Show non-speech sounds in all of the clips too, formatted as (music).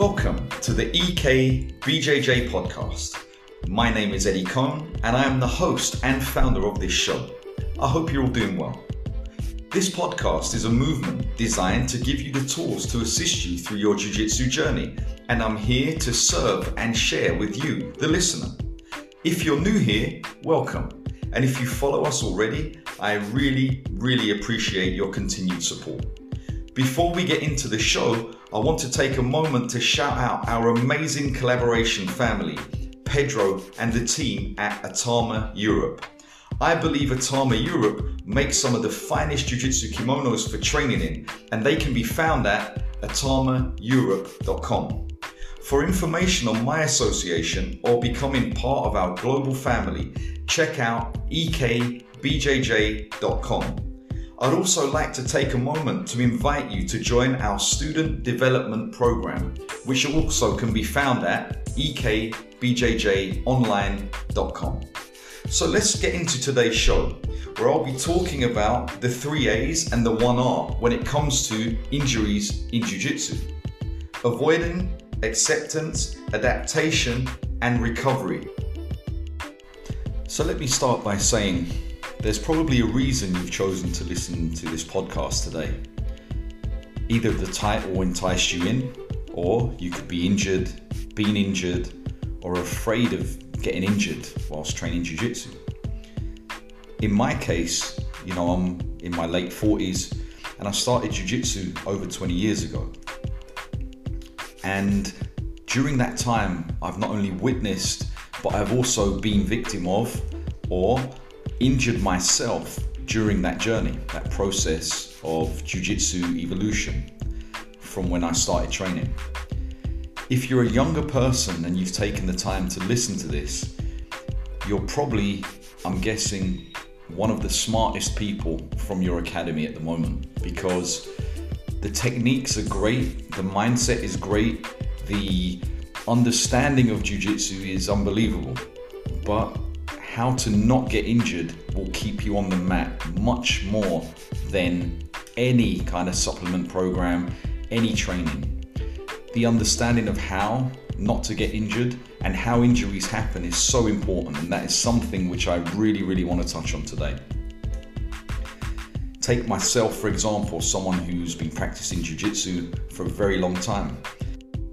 Welcome to the EK BJJ podcast. My name is Eddie Kone, and I am the host and founder of this show. I hope you're all doing well. This podcast is a movement designed to give you the tools to assist you through your Jiu Jitsu journey, and I'm here to serve and share with you, the listener. If you're new here, welcome. And if you follow us already, I really, really appreciate your continued support. Before we get into the show, I want to take a moment to shout out our amazing collaboration family, Pedro and the team at Atama Europe. I believe Atama Europe makes some of the finest jiu-jitsu kimonos for training in, and they can be found at atamaeurope.com. For information on my association or becoming part of our global family, check out ekbjj.com. I'd also like to take a moment to invite you to join our student development program, which also can be found at ekbjjonline.com. So let's get into today's show, where I'll be talking about the three A's and the one R when it comes to injuries in Jiu Jitsu avoiding, acceptance, adaptation, and recovery. So let me start by saying there's probably a reason you've chosen to listen to this podcast today. Either the title enticed you in, or you could be injured, been injured, or afraid of getting injured whilst training jiu jitsu. In my case, you know, I'm in my late 40s and I started jiu jitsu over 20 years ago. And during that time, I've not only witnessed, but I've also been victim of or injured myself during that journey, that process of jiu-jitsu evolution from when I started training. If you're a younger person and you've taken the time to listen to this, you're probably, I'm guessing, one of the smartest people from your academy at the moment because the techniques are great, the mindset is great, the understanding of jiu-jitsu is unbelievable. But how to not get injured will keep you on the mat much more than any kind of supplement program, any training. The understanding of how not to get injured and how injuries happen is so important, and that is something which I really, really want to touch on today. Take myself, for example, someone who's been practicing jiu jitsu for a very long time.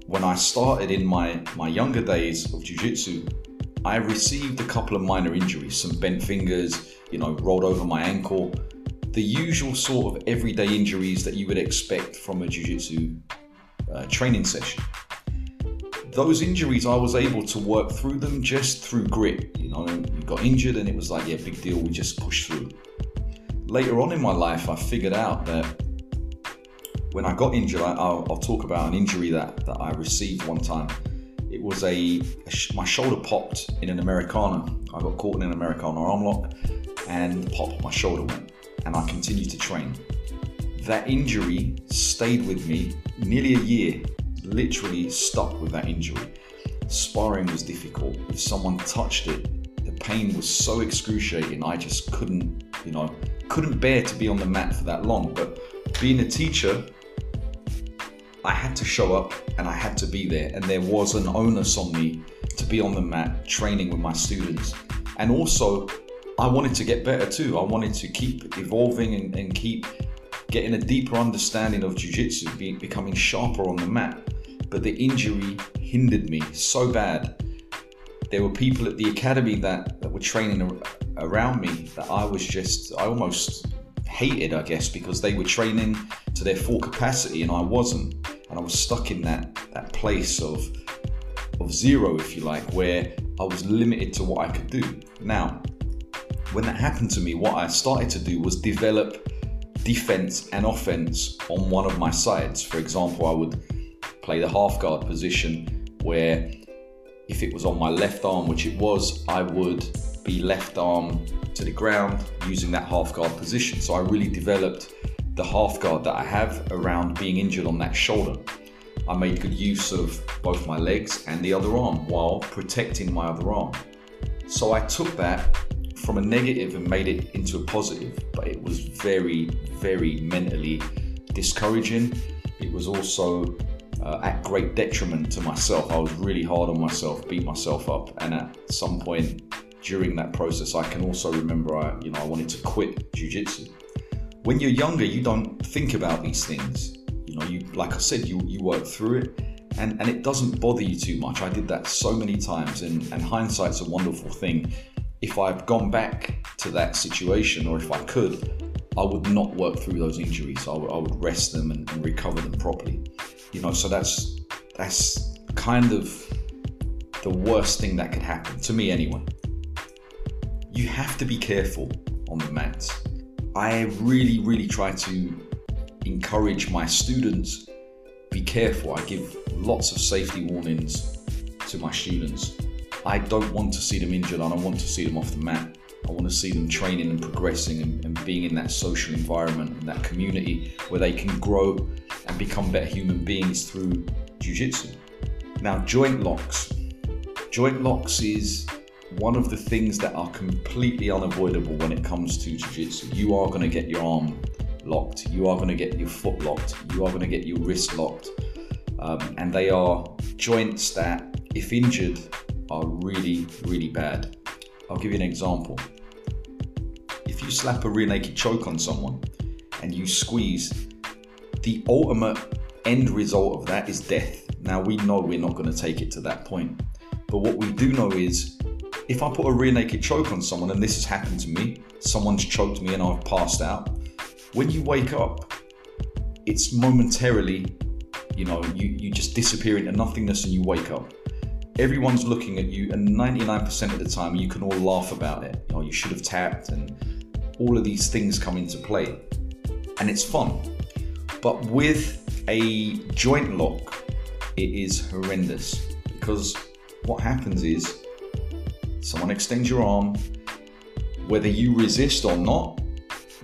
When I started in my, my younger days of jiu jitsu, I received a couple of minor injuries, some bent fingers, you know, rolled over my ankle, the usual sort of everyday injuries that you would expect from a jiu jitsu uh, training session. Those injuries, I was able to work through them just through grit. You know, you got injured and it was like, yeah, big deal, we just push through. Later on in my life, I figured out that when I got injured, I, will talk about an injury that, that I received one time it was a, a sh- my shoulder popped in an Americana. I got caught in an Americana arm lock, and the pop, my shoulder went, and I continued to train. That injury stayed with me nearly a year. Literally stuck with that injury. Sparring was difficult. If someone touched it, the pain was so excruciating. I just couldn't, you know, couldn't bear to be on the mat for that long. But being a teacher, I had to show up and I had to be there, and there was an onus on me to be on the mat training with my students. And also, I wanted to get better too. I wanted to keep evolving and, and keep getting a deeper understanding of jiu-jitsu, be, becoming sharper on the mat. But the injury hindered me so bad. There were people at the academy that, that were training around me that I was just, I almost hated, I guess, because they were training to their full capacity and I wasn't. And I was stuck in that, that place of, of zero, if you like, where I was limited to what I could do. Now, when that happened to me, what I started to do was develop defense and offense on one of my sides. For example, I would play the half guard position where if it was on my left arm, which it was, I would be left arm to the ground using that half guard position. So I really developed the half guard that I have around being injured on that shoulder. I made good use of both my legs and the other arm while protecting my other arm. So I took that from a negative and made it into a positive, but it was very, very mentally discouraging. It was also uh, at great detriment to myself. I was really hard on myself, beat myself up, and at some point during that process, I can also remember I, you know, I wanted to quit jujitsu. When you're younger, you don't think about these things. You know, you like I said, you you work through it, and and it doesn't bother you too much. I did that so many times, and and hindsight's a wonderful thing. If I've gone back to that situation, or if I could, I would not work through those injuries. I would, would rest them and, and recover them properly. You know, so that's that's kind of the worst thing that could happen to me anyway. You have to be careful on the mats. I really, really try to encourage my students be careful. I give lots of safety warnings to my students. I don't want to see them injured. I don't want to see them off the mat. I want to see them training and progressing and, and being in that social environment and that community where they can grow and become better human beings through jiu-jitsu. Now, joint locks. Joint locks is one of the things that are completely unavoidable when it comes to jiu-jitsu. You are going to get your arm locked. You are going to get your foot locked. You are going to get your wrist locked. Um, and they are joints that, if injured, are really, really bad. I'll give you an example. If you slap a rear naked choke on someone and you squeeze, the ultimate end result of that is death. Now, we know we're not going to take it to that point. But what we do know is if I put a rear naked choke on someone, and this has happened to me, someone's choked me and I've passed out, when you wake up, it's momentarily, you know, you, you just disappear into nothingness and you wake up. Everyone's looking at you, and 99% of the time, you can all laugh about it. You know, you should have tapped, and all of these things come into play. And it's fun. But with a joint lock, it is horrendous because what happens is someone extends your arm, whether you resist or not,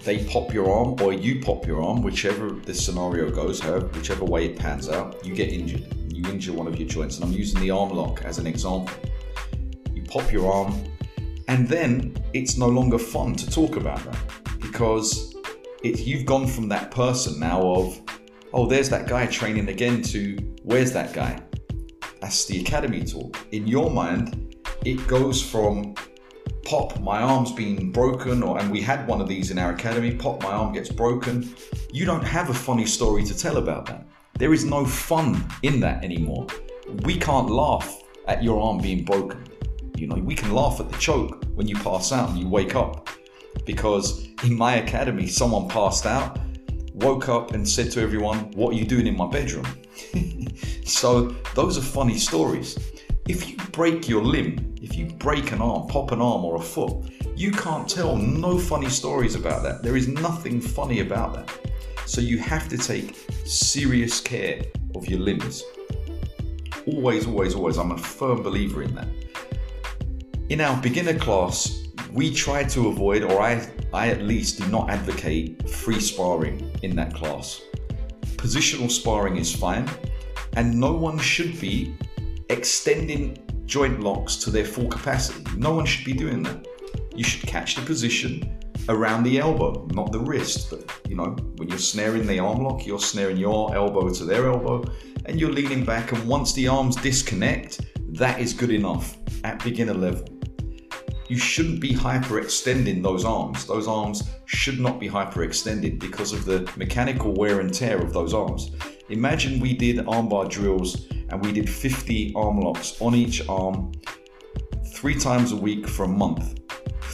they pop your arm or you pop your arm, whichever the scenario goes, whichever way it pans out, you get injured. You injure one of your joints. And I'm using the arm lock as an example. You pop your arm, and then it's no longer fun to talk about that because it, you've gone from that person now of, oh, there's that guy training again to, where's that guy? That's the academy talk. In your mind, it goes from pop, my arm's been broken, or and we had one of these in our academy, pop, my arm gets broken. You don't have a funny story to tell about that. There is no fun in that anymore. We can't laugh at your arm being broken. You know, we can laugh at the choke when you pass out and you wake up. Because in my academy, someone passed out, woke up and said to everyone, What are you doing in my bedroom? (laughs) so those are funny stories. If you break your limb, if you break an arm, pop an arm or a foot, you can't tell no funny stories about that. There is nothing funny about that. So you have to take serious care of your limbs. Always, always, always. I'm a firm believer in that. In our beginner class, we try to avoid, or I, I at least do not advocate free sparring in that class. Positional sparring is fine, and no one should be extending joint locks to their full capacity. No one should be doing that. You should catch the position around the elbow, not the wrist. But you know, when you're snaring the arm lock, you're snaring your elbow to their elbow and you're leaning back. And once the arms disconnect, that is good enough at beginner level. You shouldn't be hyperextending those arms. Those arms should not be hyperextended because of the mechanical wear and tear of those arms. Imagine we did armbar drills and we did 50 arm locks on each arm three times a week for a month.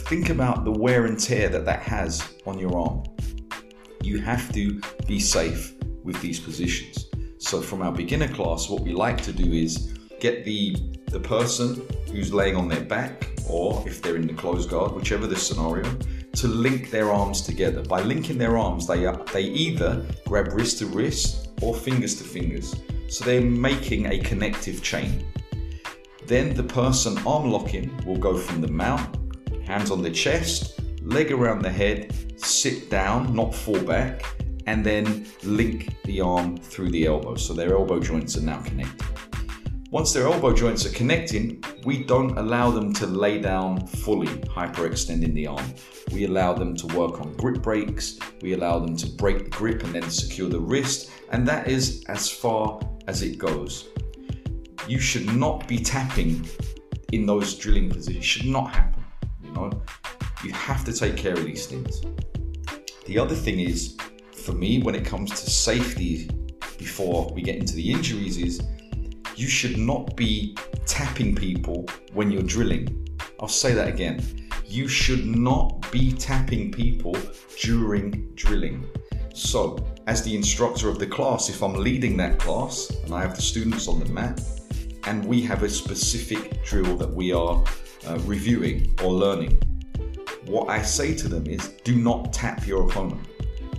Think about the wear and tear that that has on your arm. You have to be safe with these positions. So, from our beginner class, what we like to do is get the, the person who's laying on their back, or if they're in the closed guard, whichever the scenario, to link their arms together. By linking their arms, they, they either grab wrist to wrist or fingers to fingers. So they're making a connective chain. Then the person arm locking will go from the mount, hands on the chest, leg around the head, sit down, not fall back, and then link the arm through the elbow. So their elbow joints are now connected. Once their elbow joints are connecting, we don't allow them to lay down fully, hyperextending the arm. We allow them to work on grip breaks, we allow them to break the grip and then secure the wrist, and that is as far as it goes. You should not be tapping in those drilling positions. It should not happen. You know, you have to take care of these things. The other thing is, for me, when it comes to safety, before we get into the injuries, is you should not be tapping people when you're drilling. I'll say that again. You should not be tapping people during drilling. So, as the instructor of the class, if I'm leading that class and I have the students on the mat, and we have a specific drill that we are uh, reviewing or learning, what I say to them is do not tap your opponent.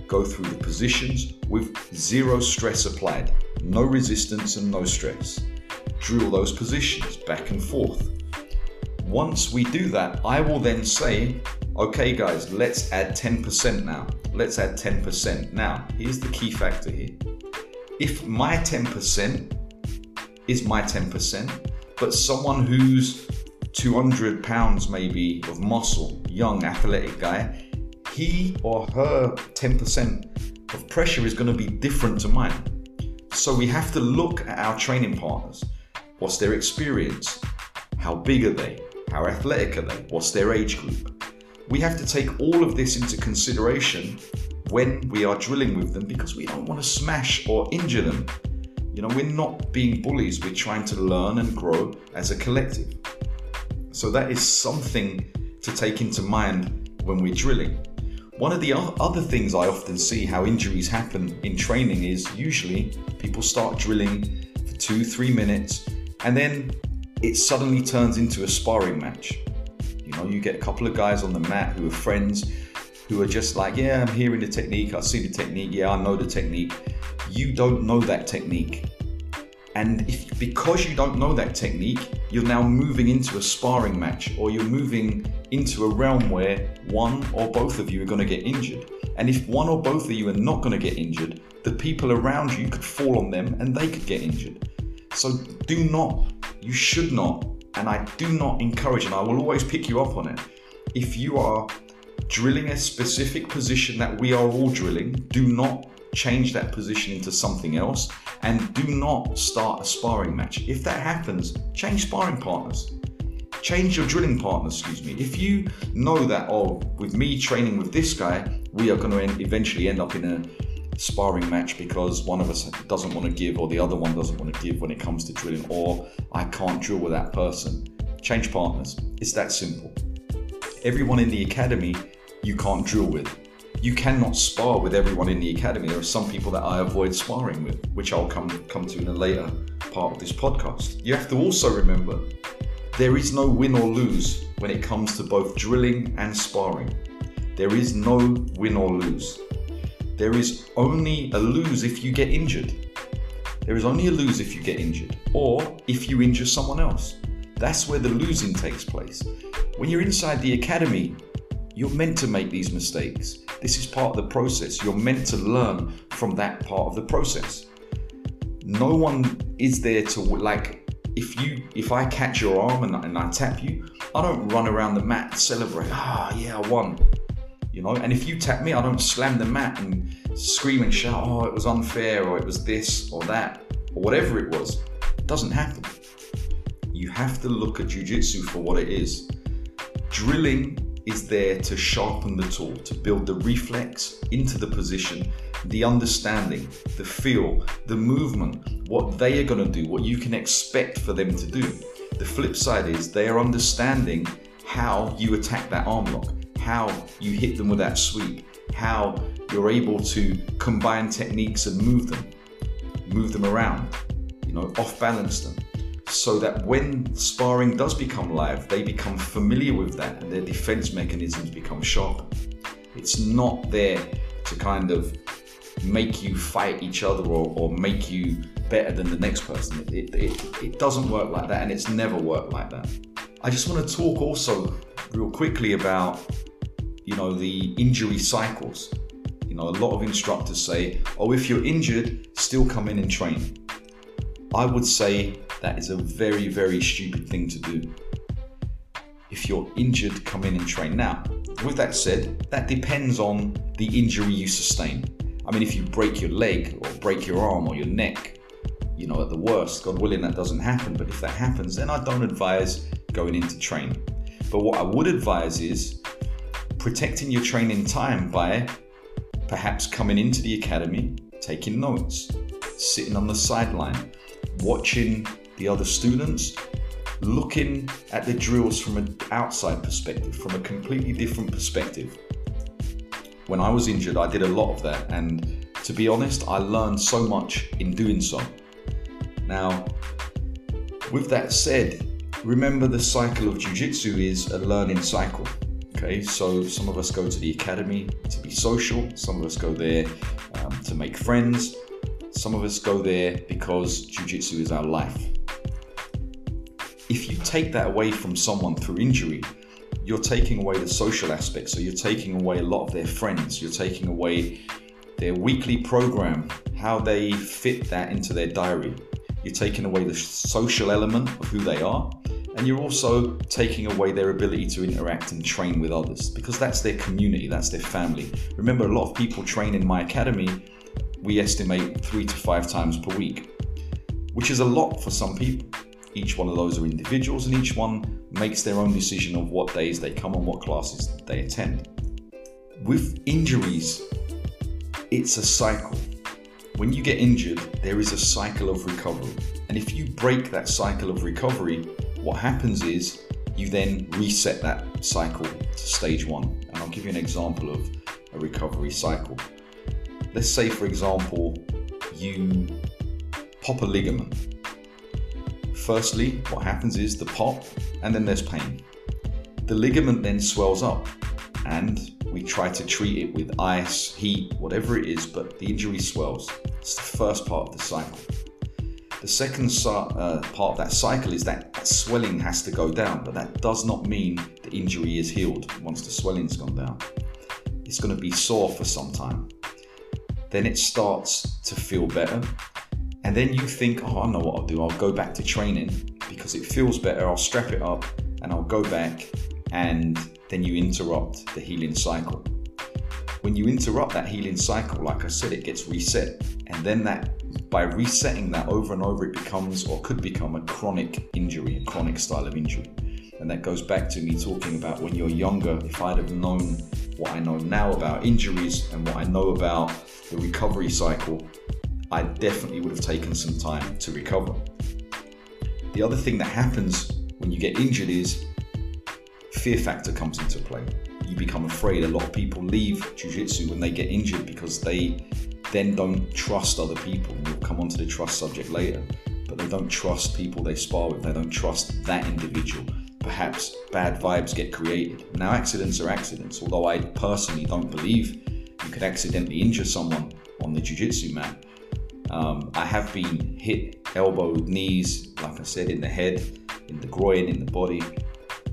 Go through the positions with zero stress applied, no resistance and no stress. Drill those positions back and forth. Once we do that, I will then say, okay, guys, let's add 10% now. Let's add 10%. Now, here's the key factor here. If my 10% is my 10%, but someone who's 200 pounds maybe of muscle, young athletic guy, he or her 10% of pressure is going to be different to mine. So we have to look at our training partners. What's their experience? How big are they? How athletic are they? What's their age group? We have to take all of this into consideration when we are drilling with them because we don't want to smash or injure them. You know, we're not being bullies, we're trying to learn and grow as a collective. So that is something to take into mind when we're drilling. One of the other things I often see how injuries happen in training is usually people start drilling for two, three minutes, and then it suddenly turns into a sparring match. You know, you get a couple of guys on the mat who are friends who are just like, yeah, I'm hearing the technique, I see the technique, yeah, I know the technique. You don't know that technique. And if because you don't know that technique, you're now moving into a sparring match or you're moving into a realm where one or both of you are going to get injured. And if one or both of you are not going to get injured, the people around you could fall on them and they could get injured. So do not, you should not, and I do not encourage, and I will always pick you up on it. If you are drilling a specific position that we are all drilling, do not change that position into something else and do not start a sparring match. If that happens, change sparring partners. Change your drilling partners, excuse me. If you know that, oh, with me training with this guy, we are going to eventually end up in a sparring match because one of us doesn't want to give or the other one doesn't want to give when it comes to drilling, or I can't drill with that person. Change partners. It's that simple. Everyone in the academy you can't drill with you cannot spar with everyone in the academy. There are some people that I avoid sparring with, which I'll come come to in a later part of this podcast. You have to also remember there is no win or lose when it comes to both drilling and sparring. There is no win or lose. There is only a lose if you get injured. There is only a lose if you get injured or if you injure someone else. That's where the losing takes place. When you're inside the academy, you're meant to make these mistakes. This is part of the process. You're meant to learn from that part of the process. No one is there to like if you if I catch your arm and, and I tap you, I don't run around the mat and celebrate. Ah, yeah, I won. You know, and if you tap me, I don't slam the mat and scream and shout, oh, it was unfair, or it was this or that, or whatever it was. It doesn't happen. You have to look at jujitsu for what it is. Drilling is there to sharpen the tool, to build the reflex into the position, the understanding, the feel, the movement, what they are going to do, what you can expect for them to do. The flip side is they are understanding how you attack that arm lock, how you hit them with that sweep, how you're able to combine techniques and move them, move them around, you know, off balance them so that when sparring does become live, they become familiar with that and their defense mechanisms become sharp. It's not there to kind of make you fight each other or, or make you better than the next person. It, it, it doesn't work like that and it's never worked like that. I just want to talk also real quickly about you know the injury cycles. You know, a lot of instructors say, "Oh, if you're injured, still come in and train." I would say that is a very, very stupid thing to do. If you're injured, come in and train. Now, with that said, that depends on the injury you sustain. I mean, if you break your leg or break your arm or your neck, you know, at the worst, God willing, that doesn't happen. But if that happens, then I don't advise going into training. But what I would advise is protecting your training time by perhaps coming into the academy, taking notes, sitting on the sideline, watching the other students, looking at the drills from an outside perspective, from a completely different perspective. When I was injured, I did a lot of that, and to be honest, I learned so much in doing so. Now, with that said, remember the cycle of Jiu Jitsu is a learning cycle. Okay, so some of us go to the academy to be social, some of us go there um, to make friends, some of us go there because Jiu Jitsu is our life. If you take that away from someone through injury, you're taking away the social aspect. So you're taking away a lot of their friends, you're taking away their weekly program, how they fit that into their diary. You're taking away the social element of who they are, and you're also taking away their ability to interact and train with others because that's their community, that's their family. Remember, a lot of people train in my academy, we estimate three to five times per week, which is a lot for some people. Each one of those are individuals, and each one makes their own decision of what days they come and what classes they attend. With injuries, it's a cycle. When you get injured, there is a cycle of recovery. And if you break that cycle of recovery, what happens is you then reset that cycle to stage one. And I'll give you an example of a recovery cycle. Let's say, for example, you pop a ligament. Firstly, what happens is the pop, and then there's pain. The ligament then swells up, and we try to treat it with ice, heat, whatever it is, but the injury swells. It's the first part of the cycle. The second uh, part of that cycle is that, that swelling has to go down, but that does not mean the injury is healed once the swelling's gone down. It's going to be sore for some time. Then it starts to feel better. And then you think, oh, I know what I'll do. I'll go back to training because it feels better. I'll strap it up and I'll go back and then you interrupt the healing cycle. When you interrupt that healing cycle, like I said, it gets reset. And then that by resetting that over and over, it becomes or could become a chronic injury, a chronic style of injury. And that goes back to me talking about when you're younger, if I'd have known what I know now about injuries and what I know about the recovery cycle, I definitely would have taken some time to recover. The other thing that happens when you get injured is fear factor comes into play. You become afraid. A lot of people leave jiu-jitsu when they get injured because they then don't trust other people. We'll come on to the trust subject later. But they don't trust people they spar with. They don't trust that individual. Perhaps bad vibes get created. Now, accidents are accidents. Although I personally don't believe you could accidentally injure someone on the jiu-jitsu mat. Um, I have been hit, elbowed, knees, like I said, in the head, in the groin, in the body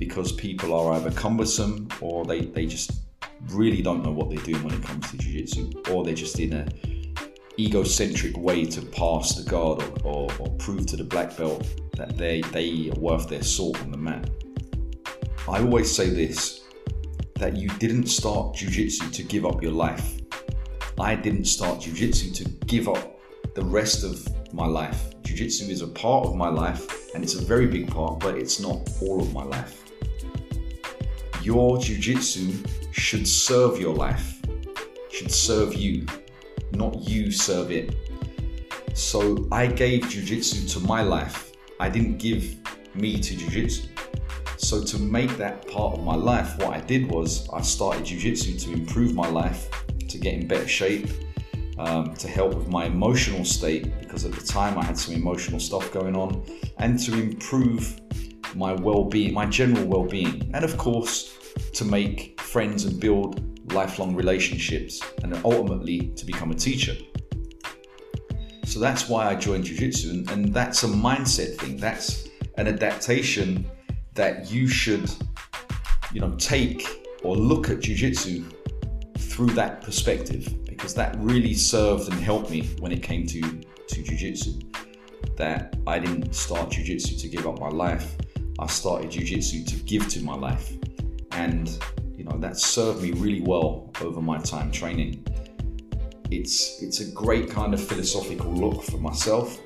because people are either cumbersome or they, they just really don't know what they're doing when it comes to jiu-jitsu or they're just in a egocentric way to pass the guard or, or, or prove to the black belt that they, they are worth their salt on the mat. I always say this that you didn't start jiu-jitsu to give up your life. I didn't start jiu-jitsu to give up the rest of my life. Jiu-jitsu is a part of my life and it's a very big part, but it's not all of my life your jujitsu should serve your life, should serve you, not you serve it. So I gave jujitsu to my life. I didn't give me to jujitsu. So to make that part of my life, what I did was I started jujitsu to improve my life, to get in better shape, um, to help with my emotional state because at the time I had some emotional stuff going on, and to improve my well-being, my general well-being, and of course to make friends and build lifelong relationships, and ultimately to become a teacher. So that's why I joined Jiu Jitsu, and, that's a mindset thing. That's an adaptation that you should, you know, take or look at Jiu Jitsu through that perspective because that really served and helped me when it came to, to Jiu Jitsu. That I didn't start Jiu Jitsu to give up my life, I started Jiu Jitsu to give to my life and you know that served me really well over my time training. It's it's a great kind of philosophical look for myself,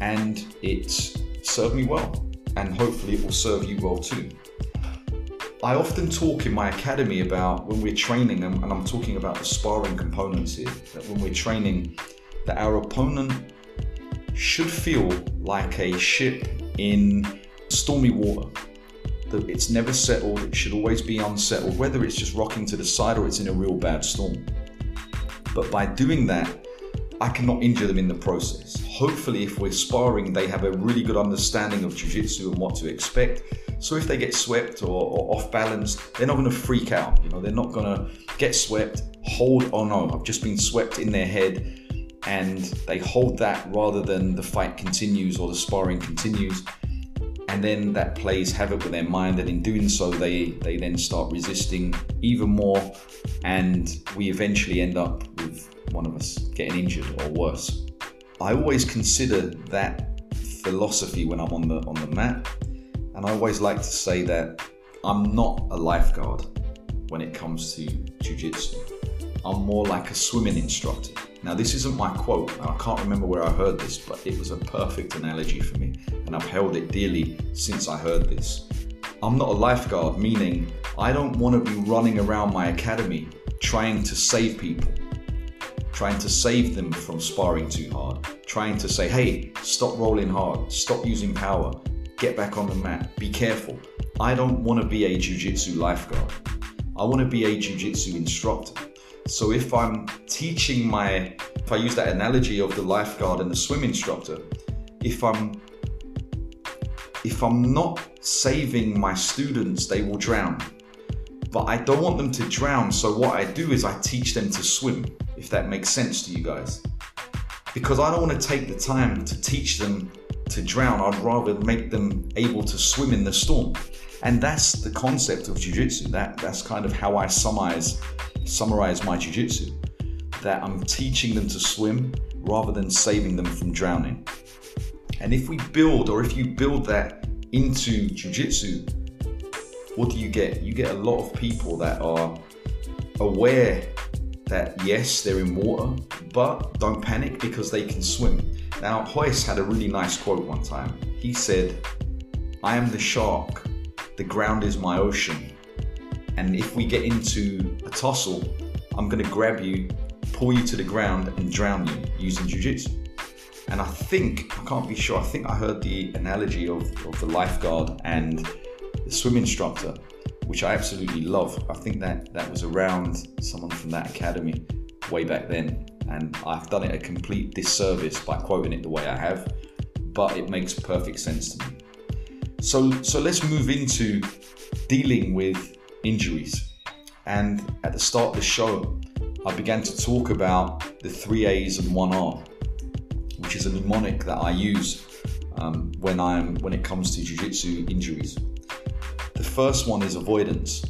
and it's served me well, and hopefully it will serve you well too. I often talk in my academy about when we're training, and I'm talking about the sparring components here, that when we're training, that our opponent should feel like a ship in stormy water. That it's never settled, it should always be unsettled, whether it's just rocking to the side or it's in a real bad storm. But by doing that, I cannot injure them in the process. Hopefully, if we're sparring, they have a really good understanding of jiu-jitsu and what to expect. So if they get swept or, or off balance, they're not going to freak out. You know, they're not going to get swept, hold, oh no, I've just been swept in their head, and they hold that rather than the fight continues or the sparring continues and then that plays havoc with their mind and in doing so they they then start resisting even more and we eventually end up with one of us getting injured or worse. I always consider that philosophy when i'm on the on the mat and i always like to say that i'm not a lifeguard when it comes to jiu-jitsu. I'm more like a swimming instructor now, this isn't my quote, and I can't remember where I heard this, but it was a perfect analogy for me, and I've held it dearly since I heard this. I'm not a lifeguard, meaning I don't want to be running around my academy trying to save people, trying to save them from sparring too hard, trying to say, hey, stop rolling hard, stop using power, get back on the mat, be careful. I don't want to be a jiu jitsu lifeguard. I want to be a jiu jitsu instructor. So if I'm teaching my, if I use that analogy of the lifeguard and the swim instructor, if I'm if I'm not saving my students, they will drown. But I don't want them to drown, so what I do is I teach them to swim, if that makes sense to you guys. Because I don't want to take the time to teach them to drown, I'd rather make them able to swim in the storm. And that's the concept of jiu-jitsu. That that's kind of how I summarize summarize my jiu-jitsu that I'm teaching them to swim rather than saving them from drowning. And if we build or if you build that into jiu-jitsu, what do you get? You get a lot of people that are aware that yes, they're in water, but don't panic because they can swim. Now, Royce had a really nice quote one time. He said, I am the shark, the ground is my ocean, and if we get into a tussle, I'm going to grab you, pull you to the ground, and drown you using jujitsu. And I think, I can't be sure, I think I heard the analogy of, of the lifeguard and the swim instructor, which I absolutely love. I think that that was around someone from that academy way back then. And I've done it a complete disservice by quoting it the way I have, but it makes perfect sense to me. So, so let's move into dealing with injuries. And at the start of the show, I began to talk about the three A's and one R, which is a mnemonic that I use um, when I'm when it comes to jiu-jitsu injuries. The first one is avoidance.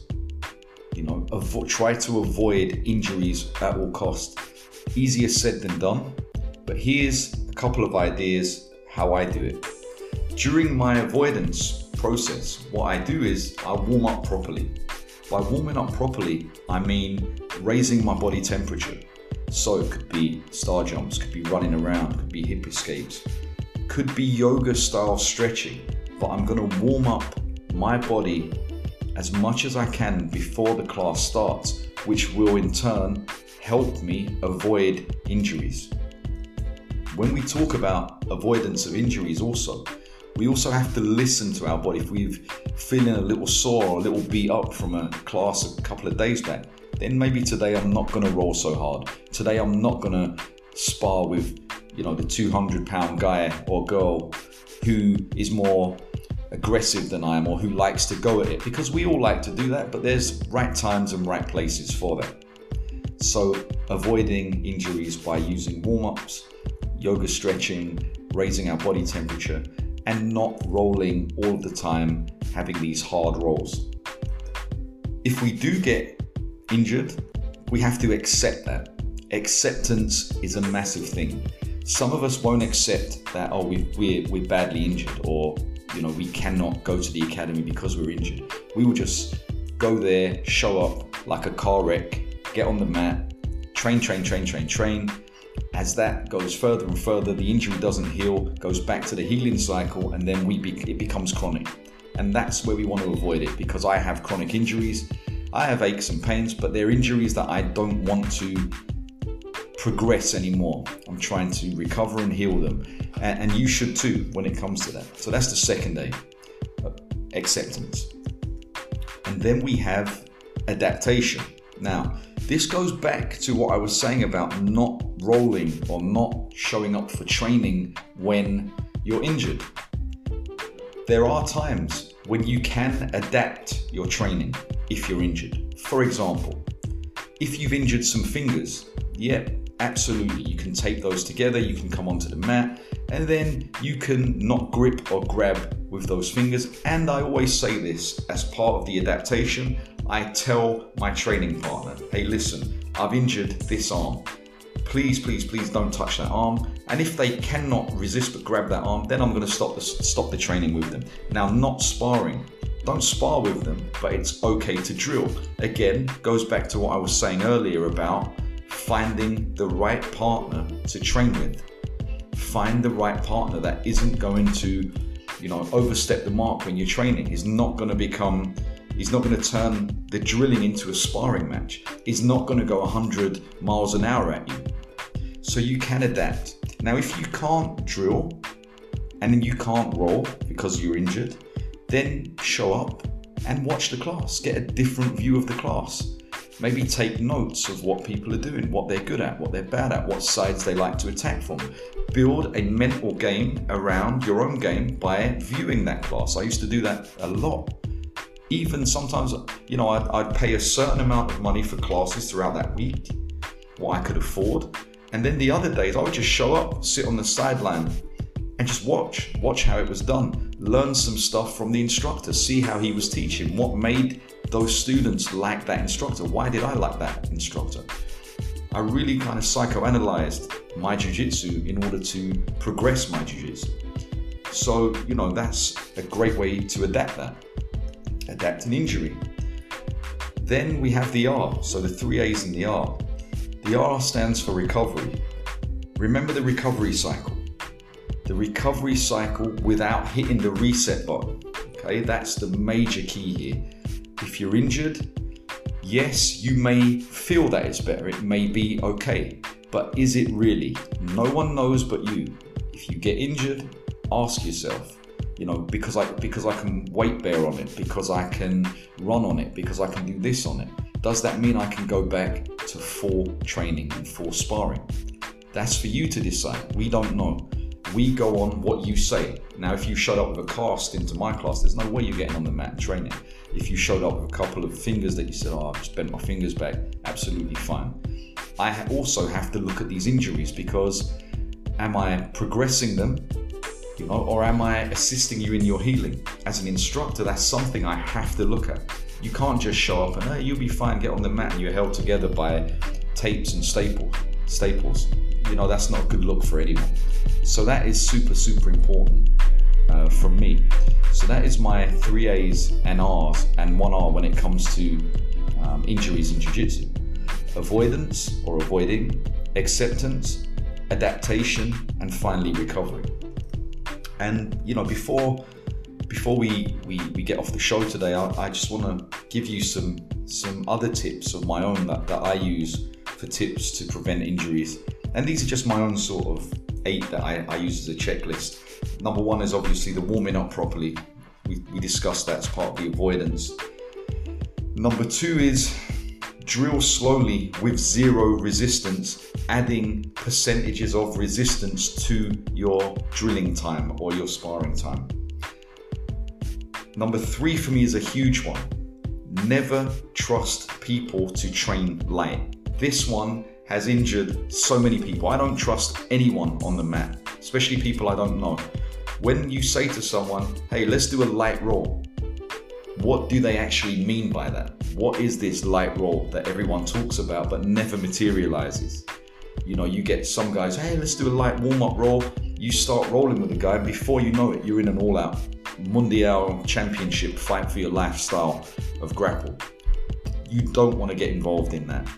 You know, avo- try to avoid injuries at all cost. Easier said than done, but here's a couple of ideas how I do it. During my avoidance process, what I do is I warm up properly. By warming up properly, I mean raising my body temperature. So it could be star jumps, could be running around, could be hip escapes, could be yoga style stretching, but I'm going to warm up my body as much as I can before the class starts, which will in turn help me avoid injuries. When we talk about avoidance of injuries, also, we also have to listen to our body. If we're feeling a little sore or a little beat up from a class a couple of days back, then maybe today I'm not going to roll so hard. Today I'm not going to spar with, you know, the 200 pound guy or girl who is more aggressive than I am or who likes to go at it because we all like to do that, but there's right times and right places for that. So, avoiding injuries by using warm ups, yoga stretching, raising our body temperature, and not rolling all the time, having these hard rolls. If we do get injured, we have to accept that. Acceptance is a massive thing. Some of us won't accept that, oh, we, we're, we're badly injured or, you know, we cannot go to the academy because we're injured. We will just go there, show up like a car wreck, get on the mat, train, train, train, train, train, as that goes further and further, the injury doesn't heal, goes back to the healing cycle, and then we be- it becomes chronic. And that's where we want to avoid it because I have chronic injuries, I have aches and pains, but they're injuries that I don't want to progress anymore. I'm trying to recover and heal them. And, and you should too when it comes to that. So that's the second A uh, acceptance. And then we have adaptation. Now, this goes back to what I was saying about not rolling or not showing up for training when you're injured. There are times when you can adapt your training if you're injured. For example, if you've injured some fingers, yeah, absolutely, you can tape those together, you can come onto the mat, and then you can not grip or grab with those fingers. And I always say this as part of the adaptation I tell my training partner, hey, listen, I've injured this arm. Please, please, please don't touch that arm. And if they cannot resist but grab that arm, then I'm going to stop the, stop the training with them. Now, not sparring. Don't spar with them, but it's okay to drill. Again, goes back to what I was saying earlier about finding the right partner to train with. Find the right partner that isn't going to, you know, overstep the mark when you're training. Is not going to become He's not going to turn the drilling into a sparring match. He's not going to go 100 miles an hour at you. So you can adapt. Now, if you can't drill and then you can't roll because you're injured, then show up and watch the class. Get a different view of the class. Maybe take notes of what people are doing, what they're good at, what they're bad at, what sides they like to attack from. Build a mental game around your own game by viewing that class. I used to do that a lot even sometimes, you know, I'd, I'd pay a certain amount of money for classes throughout that week, what I could afford. And then the other days, I would just show up, sit on the sideline, and just watch, watch how it was done, learn some stuff from the instructor, see how he was teaching, what made those students like that instructor, why did I like that instructor. I really kind of psychoanalyzed my jiu-jitsu in order to progress my jiu-jitsu. So, you know, that's a great way to adapt that adapt an injury. Then we have the R, so the three A's in the R. The R stands for recovery. Remember the recovery cycle. The recovery cycle without hitting the reset button. Okay, that's the major key here. If you're injured, yes, you may feel that it's better, it may be okay, but is it really? No one knows but you. If you get injured, ask yourself you know because i because i can weight bear on it because i can run on it because i can do this on it. Does that mean i can go back to full training and full sparring? That's for you to decide. We don't know. We go on what you say. Now if you showed up with a cast into my class there's no way you're getting on the mat training. If you showed up with a couple of fingers that you said oh i've just bent my fingers back absolutely fine. I also have to look at these injuries because am i progressing them know, or am I assisting you in your healing? As an instructor, that's something I have to look at. You can't just show up and hey, you'll be fine, get on the mat, and you're held together by tapes and staples. Staples. You know, that's not a good look for anyone. So that is super, super important uh, from me. So that is my three A's and R's and one R when it comes to um, injuries in jiu-jitsu. Avoidance or avoiding, acceptance, adaptation, and finally recovery. And you know, before before we, we, we get off the show today, I, I just want to give you some some other tips of my own that, that I use for tips to prevent injuries. And these are just my own sort of eight that I, I use as a checklist. Number one is obviously the warming up properly. We, we discussed that as part of the avoidance. Number two is drill slowly with zero resistance, adding percentages of resistance to your drilling time or your sparring time. Number three for me is a huge one. Never trust people to train light. This one has injured so many people. I don't trust anyone on the mat, especially people I don't know. When you say to someone, hey, let's do a light roll, what do they actually mean by that? What is this light roll that everyone talks about but never materializes? You know, you get some guys, hey, let's do a light warm up roll. You start rolling with the guy, and before you know it, you're in an all out Mundial championship fight for your lifestyle of grapple. You don't want to get involved in that.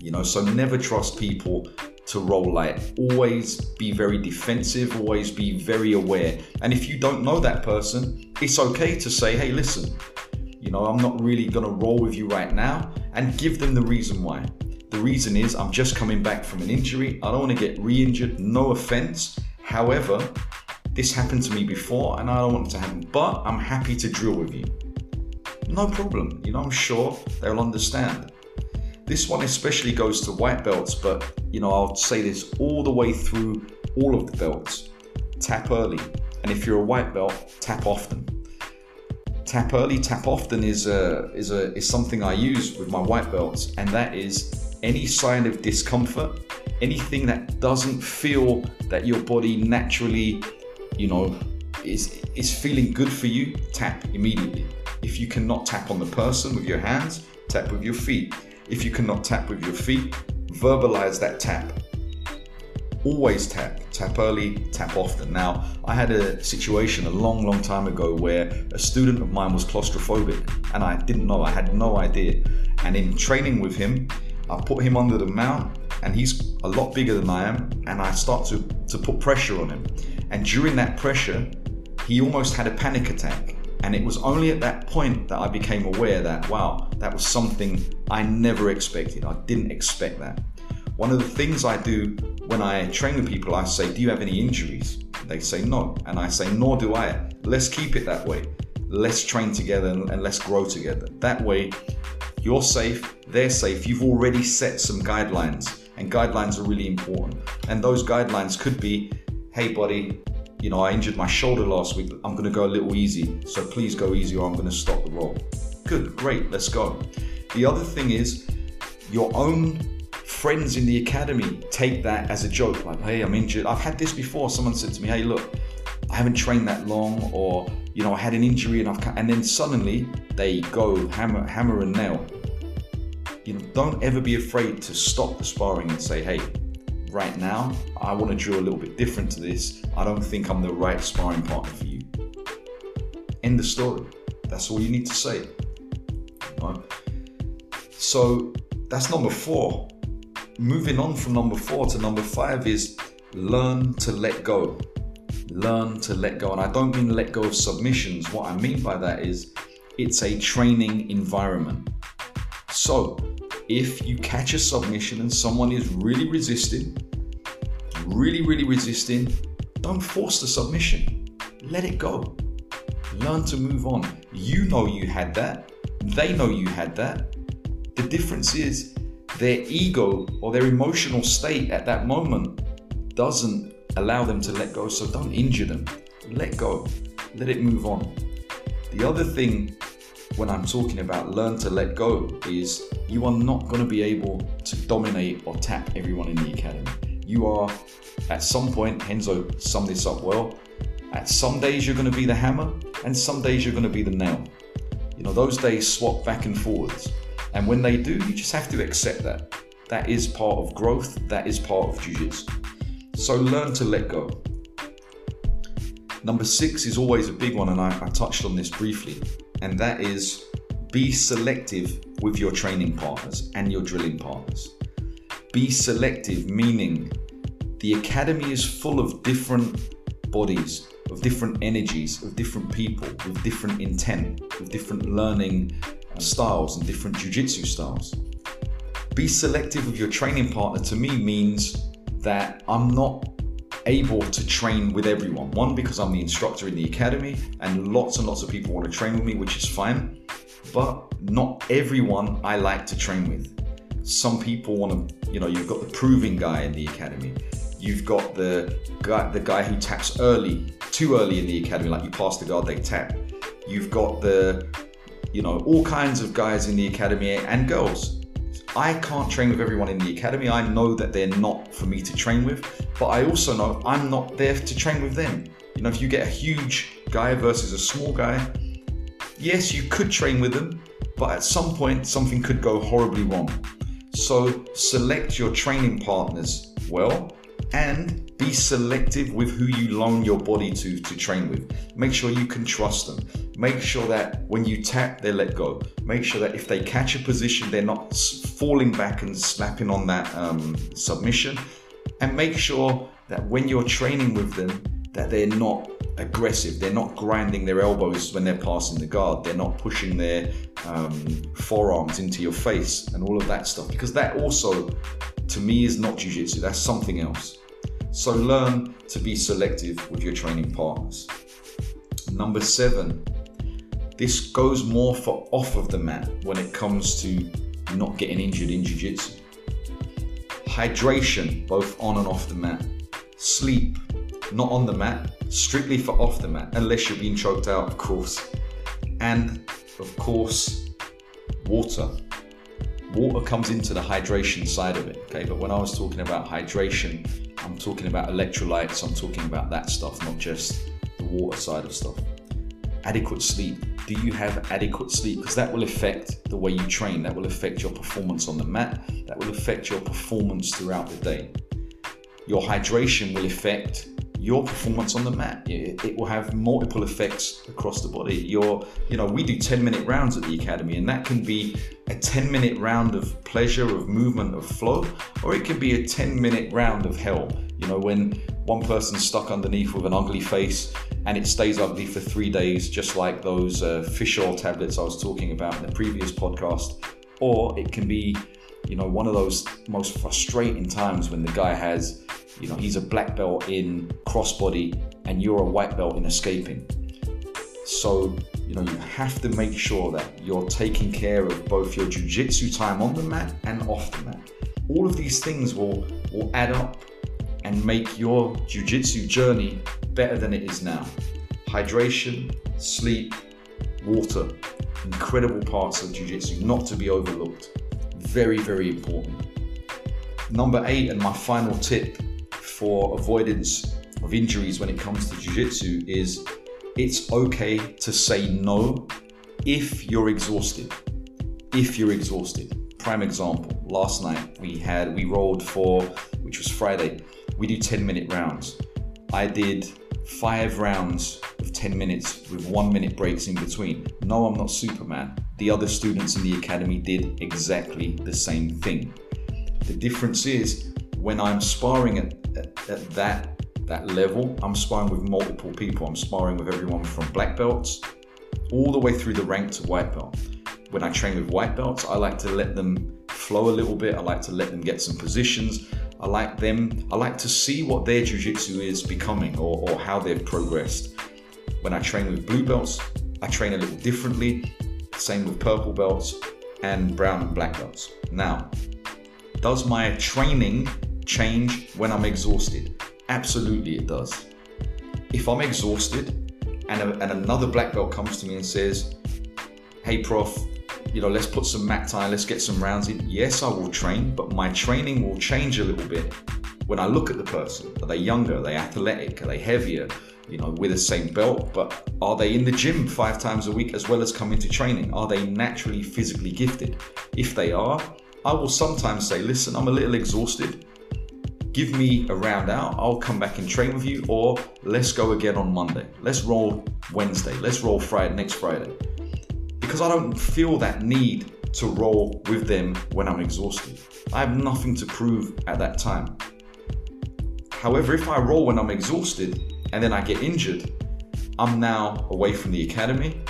You know, so never trust people to roll light. Always be very defensive, always be very aware. And if you don't know that person, it's okay to say, hey, listen, you know, I'm not really gonna roll with you right now, and give them the reason why. The reason is I'm just coming back from an injury. I don't want to get re injured, no offense. However, this happened to me before and I don't want it to happen, but I'm happy to drill with you. No problem, you know, I'm sure they'll understand. This one especially goes to white belts, but you know, I'll say this all the way through all of the belts. Tap early, and if you're a white belt, tap often. Tap early, tap often is a is a is something I use with my white belts, and that is any sign of discomfort, anything that doesn't feel that your body naturally, you know, is is feeling good for you, tap immediately. If you cannot tap on the person with your hands, tap with your feet. If you cannot tap with your feet, verbalize that tap. Always tap. Tap early, tap often. Now, I had a situation a long, long time ago where a student of mine was claustrophobic and I didn't know, I had no idea. And in training with him, I put him under the mount and he's a lot bigger than I am, and I start to, to put pressure on him. And during that pressure, he almost had a panic attack. And it was only at that point that I became aware that, wow, that was something I never expected. I didn't expect that. One of the things I do when I train with people, I say, Do you have any injuries? They say no. And I say, Nor do I. Let's keep it that way. Let's train together and, and let's grow together. That way, you're safe, they're safe. You've already set some guidelines, and guidelines are really important. And those guidelines could be hey, buddy, you know, I injured my shoulder last week. I'm going to go a little easy. So please go easy or I'm going to stop the roll. Good, great, let's go. The other thing is your own friends in the academy take that as a joke. Like, hey, I'm injured. I've had this before. Someone said to me, hey, look, I haven't trained that long, or you know, I had an injury and I've and then suddenly they go hammer, hammer and nail. You know, don't ever be afraid to stop the sparring and say, hey, right now, I want to drill a little bit different to this. I don't think I'm the right sparring partner for you. End the story. That's all you need to say. Right? So that's number four. Moving on from number four to number five is learn to let go. Learn to let go. And I don't mean let go of submissions. What I mean by that is it's a training environment. So if you catch a submission and someone is really resisting, really, really resisting, don't force the submission. Let it go. Learn to move on. You know you had that. They know you had that. The difference is their ego or their emotional state at that moment doesn't allow them to let go. So don't injure them. Let go. Let it move on. The other thing when I'm talking about learn to let go is you are not going to be able to dominate or tap everyone in the academy. You are, at some point, Henzo summed this up well. At some days you're going to be the hammer, and some days you're going to be the nail. You know, those days swap back and forwards. And when they do, you just have to accept that. That is part of growth, that is part of Jiu Jitsu. So learn to let go. Number six is always a big one, and I, I touched on this briefly and that is be selective with your training partners and your drilling partners. Be selective, meaning the academy is full of different bodies, of different energies, of different people, with different intent, with different learning uh, styles and different jiu-jitsu styles. Be selective with your training partner to me means that I'm not able to train with everyone. One, because I'm the instructor in the academy and lots and lots of people want to train with me, which is fine. But not everyone I like to train with. Some people want to, you know, you've got the proving guy in the academy. You've got the guy, the guy who taps early, too early in the academy, like you pass the guard, they tap. You've got the, you know, all kinds of guys in the academy and girls I can't train with everyone in the academy. I know that they're not for me to train with, but I also know I'm not there to train with them. You know, if you get a huge guy versus a small guy, yes, you could train with them, but at some point something could go horribly wrong. So select your training partners well and be selective with who you loan your body to to train with. Make sure you can trust them. Make sure that when you tap, they let go. Make sure that if they catch a position, they're not falling back and snapping on that um, submission. And make sure that when you're training with them, that they're not aggressive. They're not grinding their elbows when they're passing the guard. They're not pushing their um, forearms into your face and all of that stuff. Because that also, to me, is not jujitsu. That's something else. So learn to be selective with your training partners. Number seven, this goes more for off of the mat when it comes to not getting injured in jiu-jitsu. Hydration, both on and off the mat. Sleep, not on the mat, strictly for off the mat, unless you're being choked out, of course. And of course, water. Water comes into the hydration side of it, okay? But when I was talking about hydration, I'm talking about electrolytes, I'm talking about that stuff, not just the water side of stuff. Adequate sleep. Do you have adequate sleep? Because that will affect the way you train, that will affect your performance on the mat, that will affect your performance throughout the day. Your hydration will affect your performance on the mat. It, will have multiple effects across the body. Your, you know, we do 10 minute rounds at the academy, and that can be a 10 minute round of pleasure, of movement, of flow, or it could be a 10 minute round of hell. You know, when one person's stuck underneath with an ugly face and it stays ugly for three days, just like those uh, fish oil tablets I was talking about in the previous podcast, or it can be, you know, one of those most frustrating times when the guy has you know, he's a black belt in crossbody and you're a white belt in escaping. So, you know, you have to make sure that you're taking care of both your jiu-jitsu time on the mat and off the mat. All of these things will, will add up and make your jiu-jitsu journey better than it is now. Hydration, sleep, water, incredible parts of jiu-jitsu not to be overlooked. Very, very important. Number eight, and my final tip for avoidance of injuries when it comes to jiu-jitsu is it's okay to say no if you're exhausted. If you're exhausted. Prime example, last night we had we rolled for which was Friday. We do 10 minute rounds. I did five rounds of 10 minutes with one minute breaks in between. No, I'm not Superman. The other students in the academy did exactly the same thing. The difference is when I'm sparring at, at, at that that level, I'm sparring with multiple people. I'm sparring with everyone from black belts all the way through the rank to white belt. When I train with white belts, I like to let them flow a little bit. I like to let them get some positions. I like them, I like to see what their jiu-jitsu is becoming or, or how they've progressed. When I train with blue belts, I train a little differently. Same with purple belts and brown and black belts. Now, does my training change when I'm exhausted? Absolutely, it does. If I'm exhausted and, a, and another black belt comes to me and says, Hey, prof, you know, let's put some mat time, let's get some rounds in. Yes, I will train, but my training will change a little bit when I look at the person. Are they younger? Are they athletic? Are they heavier? You know, with the same belt, but are they in the gym five times a week as well as coming to training? Are they naturally physically gifted? If they are, I will sometimes say, listen, I'm a little exhausted give me a round out, I'll come back and train with you, or let's go again on Monday. Let's roll Wednesday. Let's roll Friday, next Friday. Because I don't feel that need to roll with them when I'm exhausted. I have nothing to prove at that time. However, if I roll when I'm exhausted and then I get injured, I'm now away from the academy.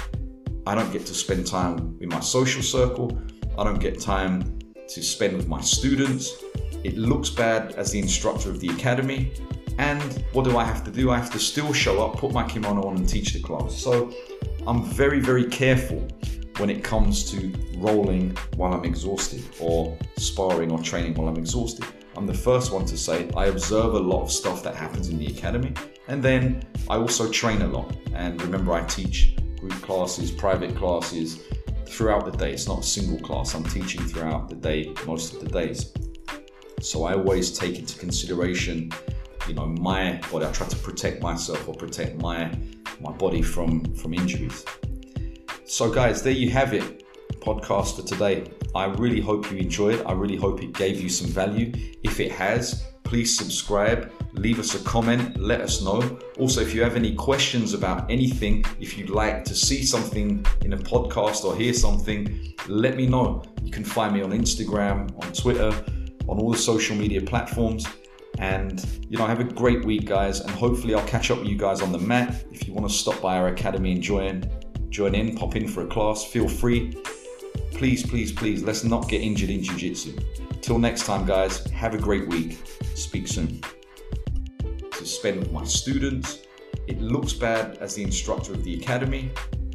I don't get to spend time in my social circle. I don't get time to spend with my students. It looks bad as the instructor of the academy. And what do I have to do? I have to still show up, put my kimono on, and teach the class. So I'm very, very careful when it comes to rolling while I'm exhausted or sparring or training while I'm exhausted. I'm the first one to say I observe a lot of stuff that happens in the academy, and then I also train a lot. And remember, I teach group classes, private classes throughout the day. It's not a single class, I'm teaching throughout the day, most of the days. So I always take into consideration, you know, my body. I try to protect myself or protect my my body from from injuries. So guys, there you have it. Podcast for today. I really hope you enjoyed. I really hope it gave you some value. If it has, please subscribe, leave us a comment, let us know. Also, if you have any questions about anything, if you'd like to see something in a podcast or hear something, let me know. You can find me on Instagram, on Twitter, on all the social media platforms. And you know, have a great week, guys. And hopefully, I'll catch up with you guys on the mat. If you want to stop by our academy and join, join in, pop in for a class, feel free. Please, please, please, let's not get injured in Jiu Jitsu. Till next time, guys, have a great week. Speak soon. To spend with my students, it looks bad as the instructor of the academy.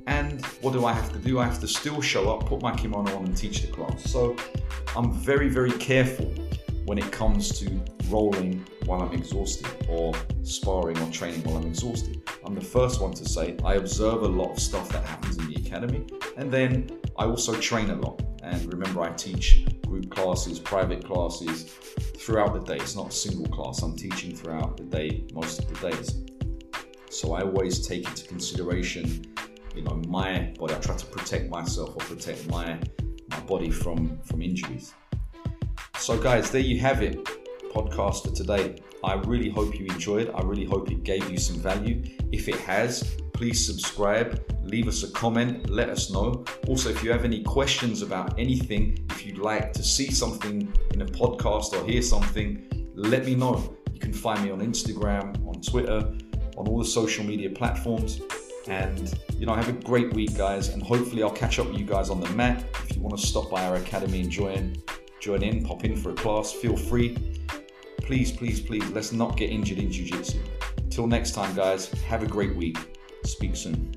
And what do I have to do? I have to still show up, put my kimono on, and teach the class. So I'm very, very careful when it comes to rolling while I'm exhausted or sparring or training while I'm exhausted. I'm the first one to say I observe a lot of stuff that happens in the academy, and then I also train a lot. And remember, I teach group classes, private classes throughout the day. It's not a single class, I'm teaching throughout the day, most of the days. So I always take into consideration, you know, my body. I try to protect myself or protect my my body from from injuries. So guys, there you have it. Podcast for today. I really hope you enjoyed. I really hope it gave you some value. If it has, please subscribe, leave us a comment, let us know. Also, if you have any questions about anything, if you'd like to see something in a podcast or hear something, let me know. You can find me on Instagram, on Twitter, on all the social media platforms. And you know, have a great week, guys. And hopefully, I'll catch up with you guys on the mat. If you want to stop by our academy and join, join in, pop in for a class, feel free. Please, please, please, let's not get injured in jiu-jitsu. Till next time, guys. Have a great week. Speak soon.